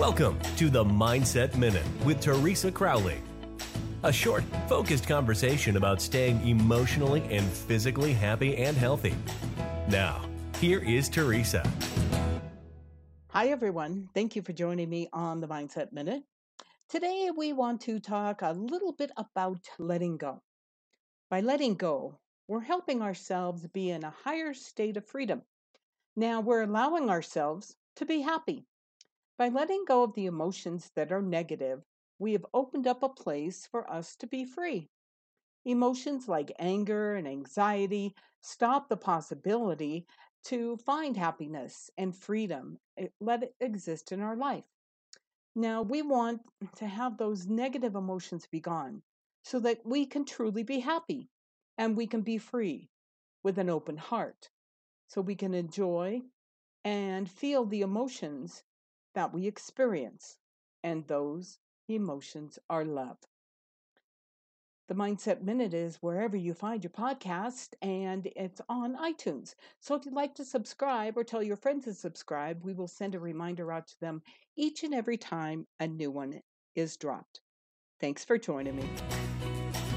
Welcome to the Mindset Minute with Teresa Crowley. A short, focused conversation about staying emotionally and physically happy and healthy. Now, here is Teresa. Hi, everyone. Thank you for joining me on the Mindset Minute. Today, we want to talk a little bit about letting go. By letting go, we're helping ourselves be in a higher state of freedom. Now, we're allowing ourselves to be happy. By letting go of the emotions that are negative, we have opened up a place for us to be free. Emotions like anger and anxiety stop the possibility to find happiness and freedom. Eh, let it exist in our life. Now, we want to have those negative emotions be gone so that we can truly be happy and we can be free with an open heart. So we can enjoy and feel the emotions that we experience, and those emotions are love. The Mindset Minute is wherever you find your podcast, and it's on iTunes. So if you'd like to subscribe or tell your friends to subscribe, we will send a reminder out to them each and every time a new one is dropped. Thanks for joining me.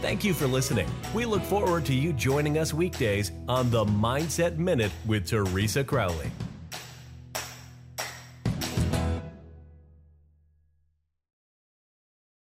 Thank you for listening. We look forward to you joining us weekdays on the Mindset Minute with Teresa Crowley.